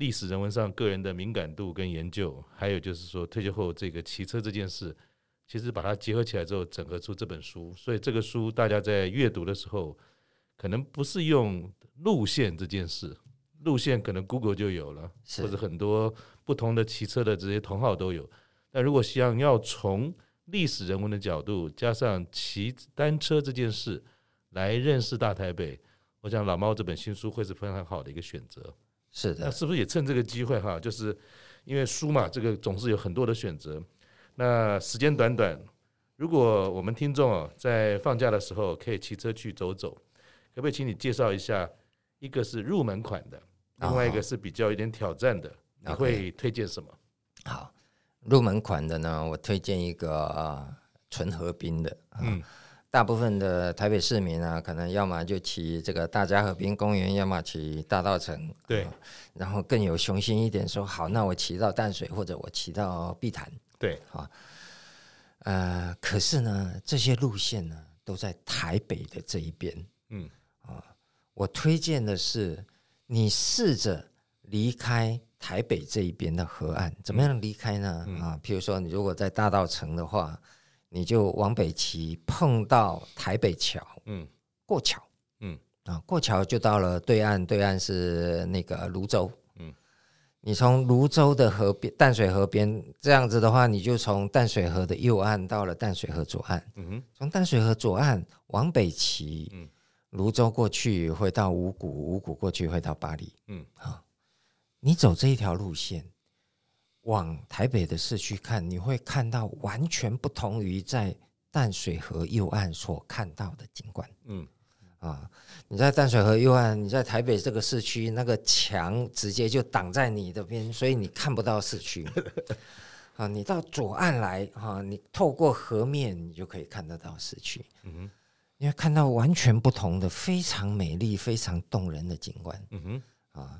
历史人文上个人的敏感度跟研究，还有就是说退休后这个骑车这件事，其实把它结合起来之后，整合出这本书。所以这个书大家在阅读的时候，可能不是用。路线这件事，路线可能 Google 就有了，或者很多不同的骑车的这些同好都有。但如果想要从历史人文的角度，加上骑单车这件事来认识大台北，我想老猫这本新书会是非常好的一个选择。是的，那是不是也趁这个机会哈？就是因为书嘛，这个总是有很多的选择。那时间短短，如果我们听众啊在放假的时候可以骑车去走走，可不可以请你介绍一下？一个是入门款的，另外一个是比较有点挑战的，你会推荐什么？好，入门款的呢，我推荐一个啊，纯合冰的。嗯，大部分的台北市民啊，可能要么就骑这个大家和平公园，要么骑大道城。对，然后更有雄心一点，说好，那我骑到淡水，或者我骑到碧潭。对，啊，呃，可是呢，这些路线呢，都在台北的这一边。嗯。啊我推荐的是，你试着离开台北这一边的河岸，怎么样离开呢？嗯、啊，譬如说，你如果在大道城的话，你就往北骑，碰到台北桥，嗯，过桥，嗯，啊，过桥就到了对岸，对岸是那个泸州，嗯，你从泸州的河边，淡水河边这样子的话，你就从淡水河的右岸到了淡水河左岸，嗯哼，从淡水河左岸往北骑，嗯。芦洲过去会到五股，五股过去会到巴黎。嗯，啊，你走这一条路线，往台北的市区看，你会看到完全不同于在淡水河右岸所看到的景观。嗯，啊，你在淡水河右岸，你在台北这个市区，那个墙直接就挡在你的边，所以你看不到市区。*laughs* 啊，你到左岸来，哈，你透过河面，你就可以看得到市区。嗯哼。你会看到完全不同的、非常美丽、非常动人的景观。嗯哼，啊，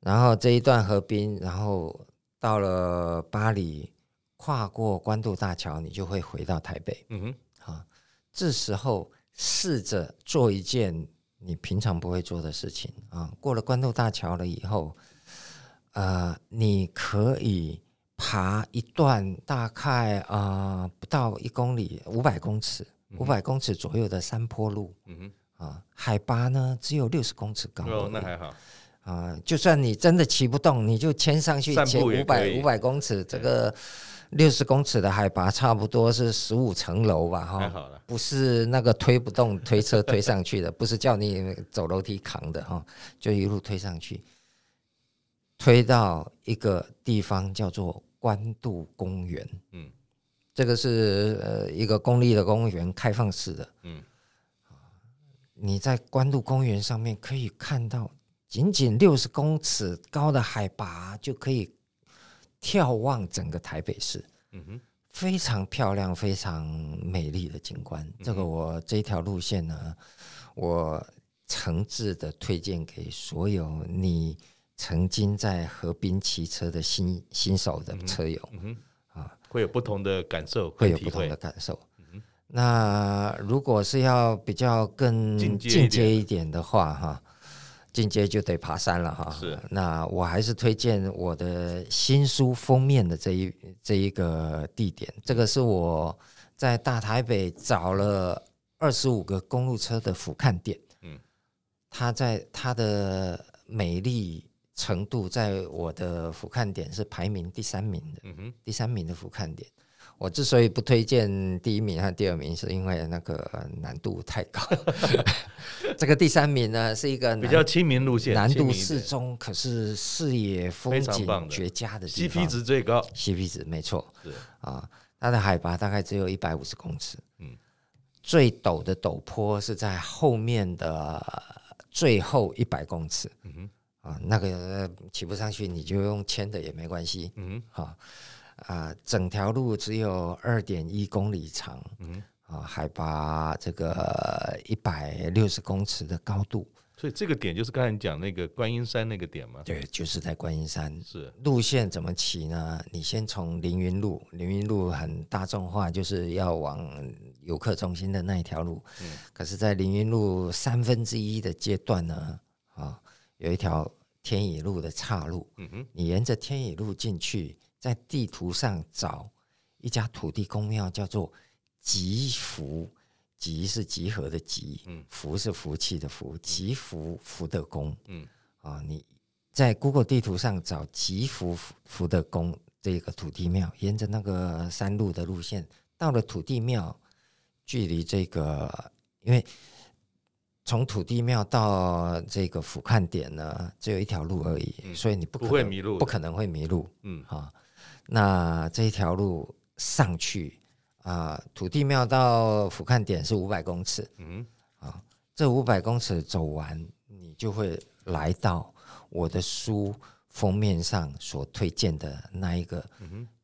然后这一段河滨，然后到了巴黎，跨过关渡大桥，你就会回到台北。嗯哼，啊，这时候试着做一件你平常不会做的事情啊。过了关渡大桥了以后，呃，你可以爬一段大概啊、呃、不到一公里，五百公尺。五百公尺左右的山坡路，嗯哼，啊，海拔呢只有六十公尺高，哦，那还好，啊，就算你真的骑不动，你就牵上去，骑五百五百公尺，这个六十公尺的海拔差不多是十五层楼吧，哈，不是那个推不动推车推上去的，不是叫你走楼梯扛的哈，就一路推上去，推到一个地方叫做官渡公园，嗯。这个是呃一个公立的公园，开放式的。嗯，你在官渡公园上面可以看到，仅仅六十公尺高的海拔就可以眺望整个台北市。嗯哼，非常漂亮、非常美丽的景观。这个我这一条路线呢，我诚挚的推荐给所有你曾经在河滨骑车的新新手的车友。嗯哼。会有不同的感受，会有不同的感受。那如果是要比较更进阶一点的话，哈，进进阶就得爬山了哈。是，那我还是推荐我的新书封面的这一这一个地点，这个是我在大台北找了二十五个公路车的俯瞰点。嗯，它在它的美丽程度，在我的俯瞰点是排名第三名的。嗯哼，第三名的俯瞰点。我之所以不推荐第一名和第二名，是因为那个难度太高。*laughs* 这个第三名呢，是一个比较亲民路线，难度适中，可是视野风景绝佳的地方。CP 值最高，CP 值没错。是啊，它的海拔大概只有一百五十公尺。嗯，最陡的陡坡是在后面的最后一百公尺。嗯哼，啊，那个骑不上去，你就用牵的也没关系。嗯哼，好。啊，整条路只有二点一公里长，嗯，啊，海拔这个一百六十公尺的高度，所以这个点就是刚才你讲那个观音山那个点吗？对，就是在观音山。是路线怎么骑呢？你先从凌云路，凌云路很大众化，就是要往游客中心的那一条路。嗯，可是，在凌云路三分之一的阶段呢，啊，有一条天乙路的岔路。嗯哼，你沿着天乙路进去。在地图上找一家土地公庙，叫做集福，集是集合的集，嗯，福是福气的福，集福福德宫，嗯，啊，你在 Google 地图上找集福福德宫这个土地庙，沿着那个山路的路线，到了土地庙，距离这个，因为从土地庙到这个俯瞰点呢，只有一条路而已，嗯，所以你不可能不会迷路，不可能会迷路，嗯，啊。那这一条路上去啊、呃，土地庙到俯瞰点是五百公尺，嗯，啊，这五百公尺走完，你就会来到我的书封面上所推荐的那一个，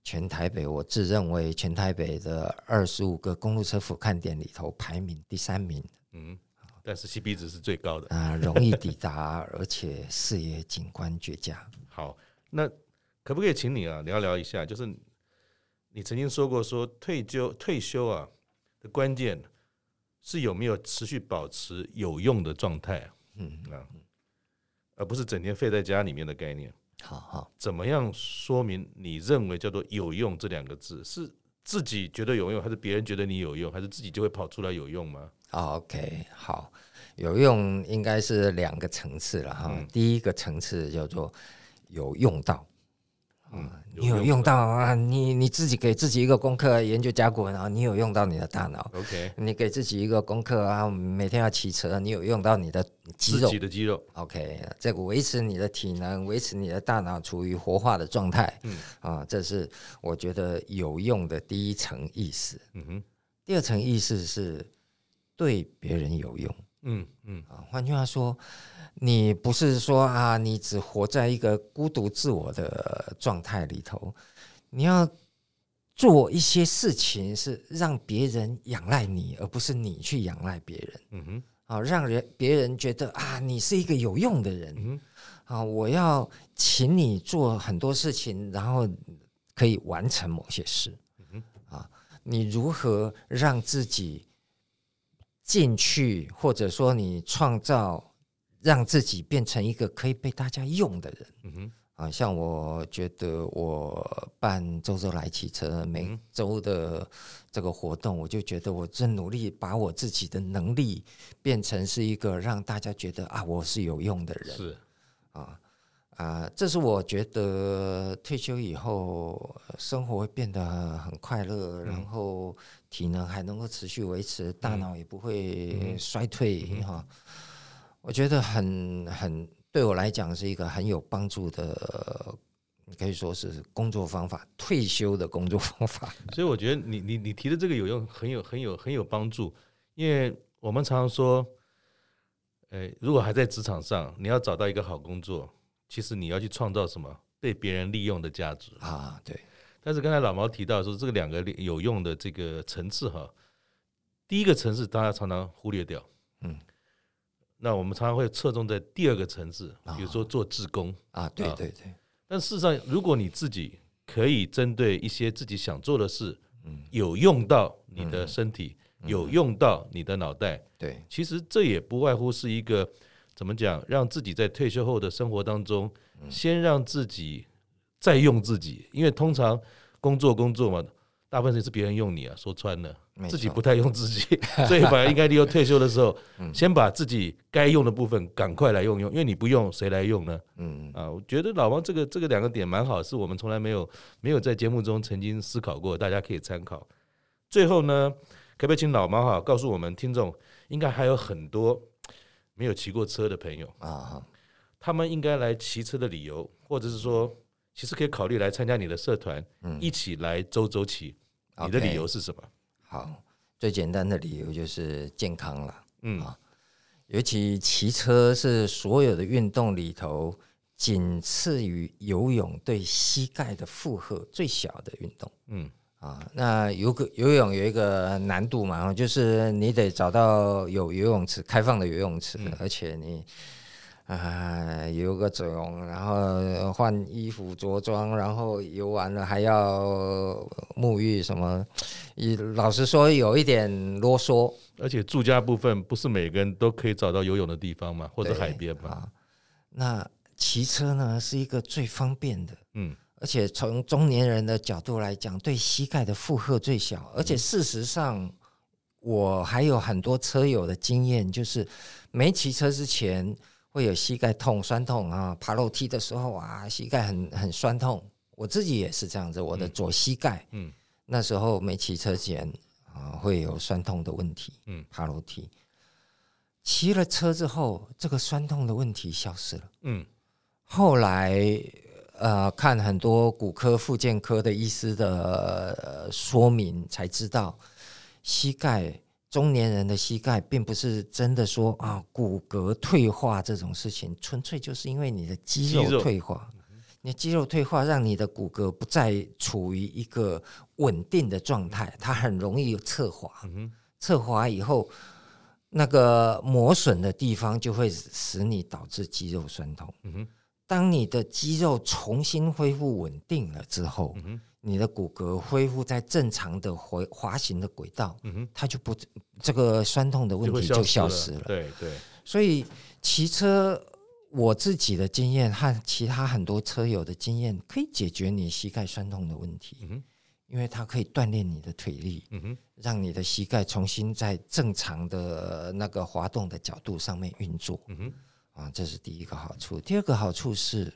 全台北我自认为全台北的二十五个公路车俯瞰点里头排名第三名，嗯，但是 CP 值是最高的。啊，容易抵达，而且视野景观绝佳。*laughs* 好，那。可不可以请你啊聊聊一下？就是你曾经说过，说退休退休啊的关键是有没有持续保持有用的状态，嗯啊，而不是整天废在家里面的概念。好好，怎么样说明你认为叫做有用这两个字？是自己觉得有用，还是别人觉得你有用，还是自己就会跑出来有用吗？OK，好，有用应该是两个层次了哈。第一个层次叫做有用到。嗯，你有用到啊？你你自己给自己一个功课，研究甲骨文啊，你有用到你的大脑。OK，你给自己一个功课啊，每天要骑车，你有用到你的肌肉。自己的肌肉。OK，这个维持你的体能，维持你的大脑处于活化的状态。嗯啊，这是我觉得有用的第一层意思。嗯哼，第二层意思是对别人有用。嗯嗯啊，换句话说。你不是说啊，你只活在一个孤独自我的状态里头，你要做一些事情是让别人仰赖你，而不是你去仰赖别人。嗯哼，啊，让人别人觉得啊，你是一个有用的人。嗯哼，啊，我要请你做很多事情，然后可以完成某些事。嗯哼，啊，你如何让自己进去，或者说你创造？让自己变成一个可以被大家用的人，嗯哼，啊，像我觉得我办周周来骑车每周的这个活动，我就觉得我正努力把我自己的能力变成是一个让大家觉得啊，我是有用的人，是。啊啊，这是我觉得退休以后生活会变得很快乐，然后体能还能够持续维持，大脑也不会衰退哈。我觉得很很对我来讲是一个很有帮助的，可以说是工作方法，退休的工作方法。*laughs* 所以我觉得你你你提的这个有用，很有很有很有帮助。因为我们常常说，诶，如果还在职场上，你要找到一个好工作，其实你要去创造什么被别人利用的价值啊？对。但是刚才老毛提到说，这个两个有用的这个层次哈，第一个层次大家常常忽略掉，嗯。那我们常常会侧重在第二个层次，比如说做志工啊，对对对。但事实上，如果你自己可以针对一些自己想做的事，嗯，有用到你的身体，有用到你的脑袋，对，其实这也不外乎是一个怎么讲？让自己在退休后的生活当中，先让自己再用自己，因为通常工作工作嘛，大部分是别人用你啊，说穿了。自己不太用自己，*laughs* 所以反而应该利用退休的时候，先把自己该用的部分赶快来用用，因为你不用谁来用呢？嗯啊，我觉得老王这个这个两个点蛮好，是我们从来没有没有在节目中曾经思考过，大家可以参考。最后呢，可不可以请老王哈告诉我们听众，应该还有很多没有骑过车的朋友啊，他们应该来骑车的理由，或者是说，其实可以考虑来参加你的社团，一起来周周骑，你的理由是什么？好，最简单的理由就是健康了。嗯啊，尤其骑车是所有的运动里头，仅次于游泳对膝盖的负荷最小的运动。嗯啊，那游个游泳有一个难度嘛，就是你得找到有游泳池开放的游泳池，而且你。啊，游个泳，然后换衣服着装，然后游完了还要沐浴什么？老实说，有一点啰嗦。而且住家部分不是每个人都可以找到游泳的地方嘛，或者海边嘛。那骑车呢，是一个最方便的。嗯，而且从中年人的角度来讲，对膝盖的负荷最小。而且事实上，我还有很多车友的经验，就是没骑车之前。会有膝盖痛、酸痛啊，爬楼梯的时候啊，膝盖很很酸痛。我自己也是这样子，我的左膝盖，嗯，那时候没骑车前啊，会有酸痛的问题，嗯，爬楼梯。骑了车之后，这个酸痛的问题消失了，嗯。后来呃，看很多骨科、复健科的医师的说明，才知道膝盖。中年人的膝盖并不是真的说啊，骨骼退化这种事情，纯粹就是因为你的肌肉退化。你的肌肉退化让你的骨骼不再处于一个稳定的状态，它很容易有侧滑。侧滑以后，那个磨损的地方就会使你导致肌肉酸痛。当你的肌肉重新恢复稳定了之后。你的骨骼恢复在正常的回滑行的轨道，嗯，它就不这个酸痛的问题就消失了。对对，所以骑车我自己的经验和其他很多车友的经验，可以解决你膝盖酸痛的问题。嗯哼，因为它可以锻炼你的腿力，嗯哼，让你的膝盖重新在正常的那个滑动的角度上面运作。嗯哼，啊，这是第一个好处。第二个好处是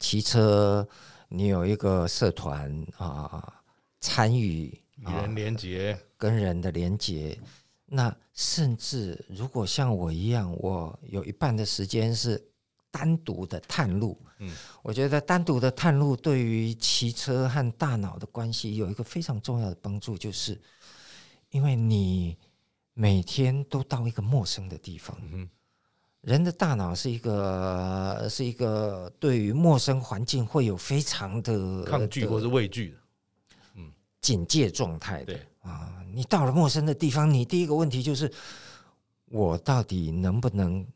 骑车。你有一个社团啊，参与与人连接，跟人的连接。那甚至如果像我一样，我有一半的时间是单独的探路。嗯，我觉得单独的探路对于骑车和大脑的关系有一个非常重要的帮助，就是因为你每天都到一个陌生的地方。嗯。人的大脑是一个是一个对于陌生环境会有非常的抗拒或是畏惧的，嗯，警戒状态的啊。你到了陌生的地方，你第一个问题就是，我到底能不能？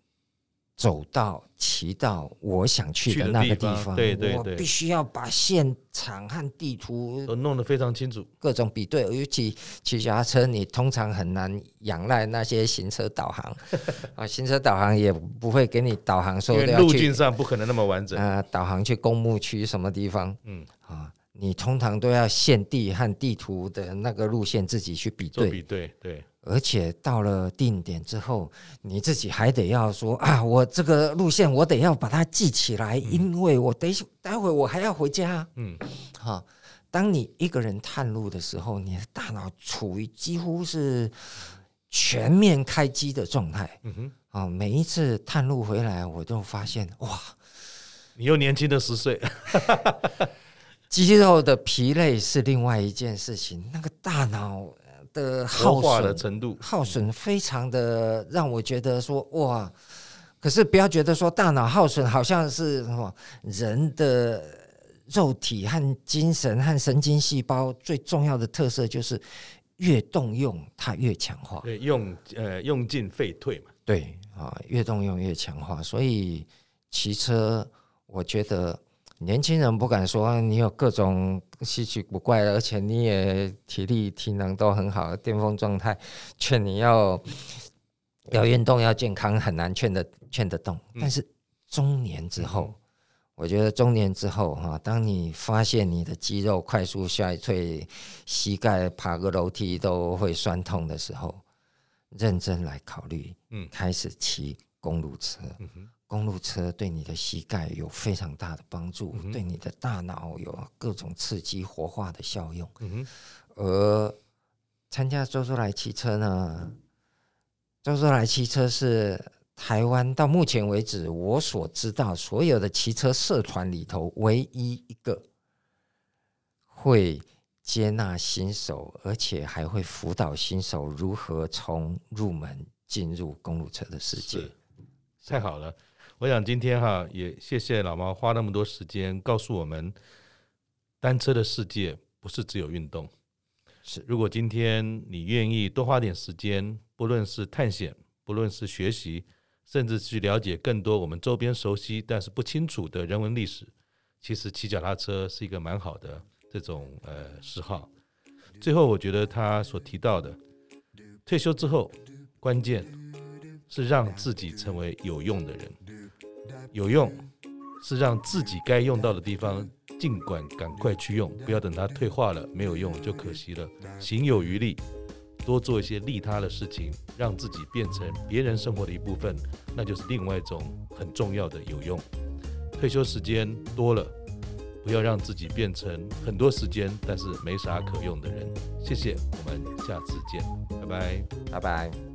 走到骑到我想去的那个地方，对对对，我必须要把现场和地图都弄得非常清楚，各种比对。尤其骑脚踏车，你通常很难仰赖那些行车导航啊，*laughs* 行车导航也不会给你导航说的路径上不可能那么完整啊。导航去公墓区什么地方，嗯啊，你通常都要现地和地图的那个路线自己去比对，比对对。而且到了定点之后，你自己还得要说 *coughs* 啊，我这个路线我得要把它记起来，因为我等待会我还要回家。嗯，好，当你一个人探路的时候，你的大脑处于几乎是全面开机的状态。嗯哼，啊，每一次探路回来，我都发现哇，你又年轻了十岁。*laughs* 肌肉的疲累是另外一件事情，那个大脑。的耗损的程度，耗损非常的让我觉得说哇，可是不要觉得说大脑耗损好像是人的肉体和精神和神经细胞最重要的特色就是越动用它越强化，对，用呃用进废退嘛，对啊，越动用越强化，所以骑车我觉得。年轻人不敢说你有各种稀奇古怪，而且你也体力体能都很好，巅峰状态，劝你要要运动要健康很难劝得劝得动，但是中年之后，嗯、我觉得中年之后哈，当你发现你的肌肉快速衰退，膝盖爬个楼梯都会酸痛的时候，认真来考虑，嗯，开始骑公路车。嗯公路车对你的膝盖有非常大的帮助，嗯、对你的大脑有各种刺激活化的效用。嗯、而参加周周来骑车呢，周周来骑车是台湾到目前为止我所知道所有的骑车社团里头唯一一个会接纳新手，而且还会辅导新手如何从入门进入公路车的世界。太好了。我想今天哈也谢谢老毛花那么多时间告诉我们，单车的世界不是只有运动。是，如果今天你愿意多花点时间，不论是探险，不论是学习，甚至去了解更多我们周边熟悉但是不清楚的人文历史，其实骑脚踏车是一个蛮好的这种呃嗜好。最后，我觉得他所提到的，退休之后，关键是让自己成为有用的人。有用是让自己该用到的地方，尽管赶快去用，不要等它退化了没有用就可惜了。行有余力，多做一些利他的事情，让自己变成别人生活的一部分，那就是另外一种很重要的有用。退休时间多了，不要让自己变成很多时间但是没啥可用的人。谢谢，我们下次见，拜拜，拜拜。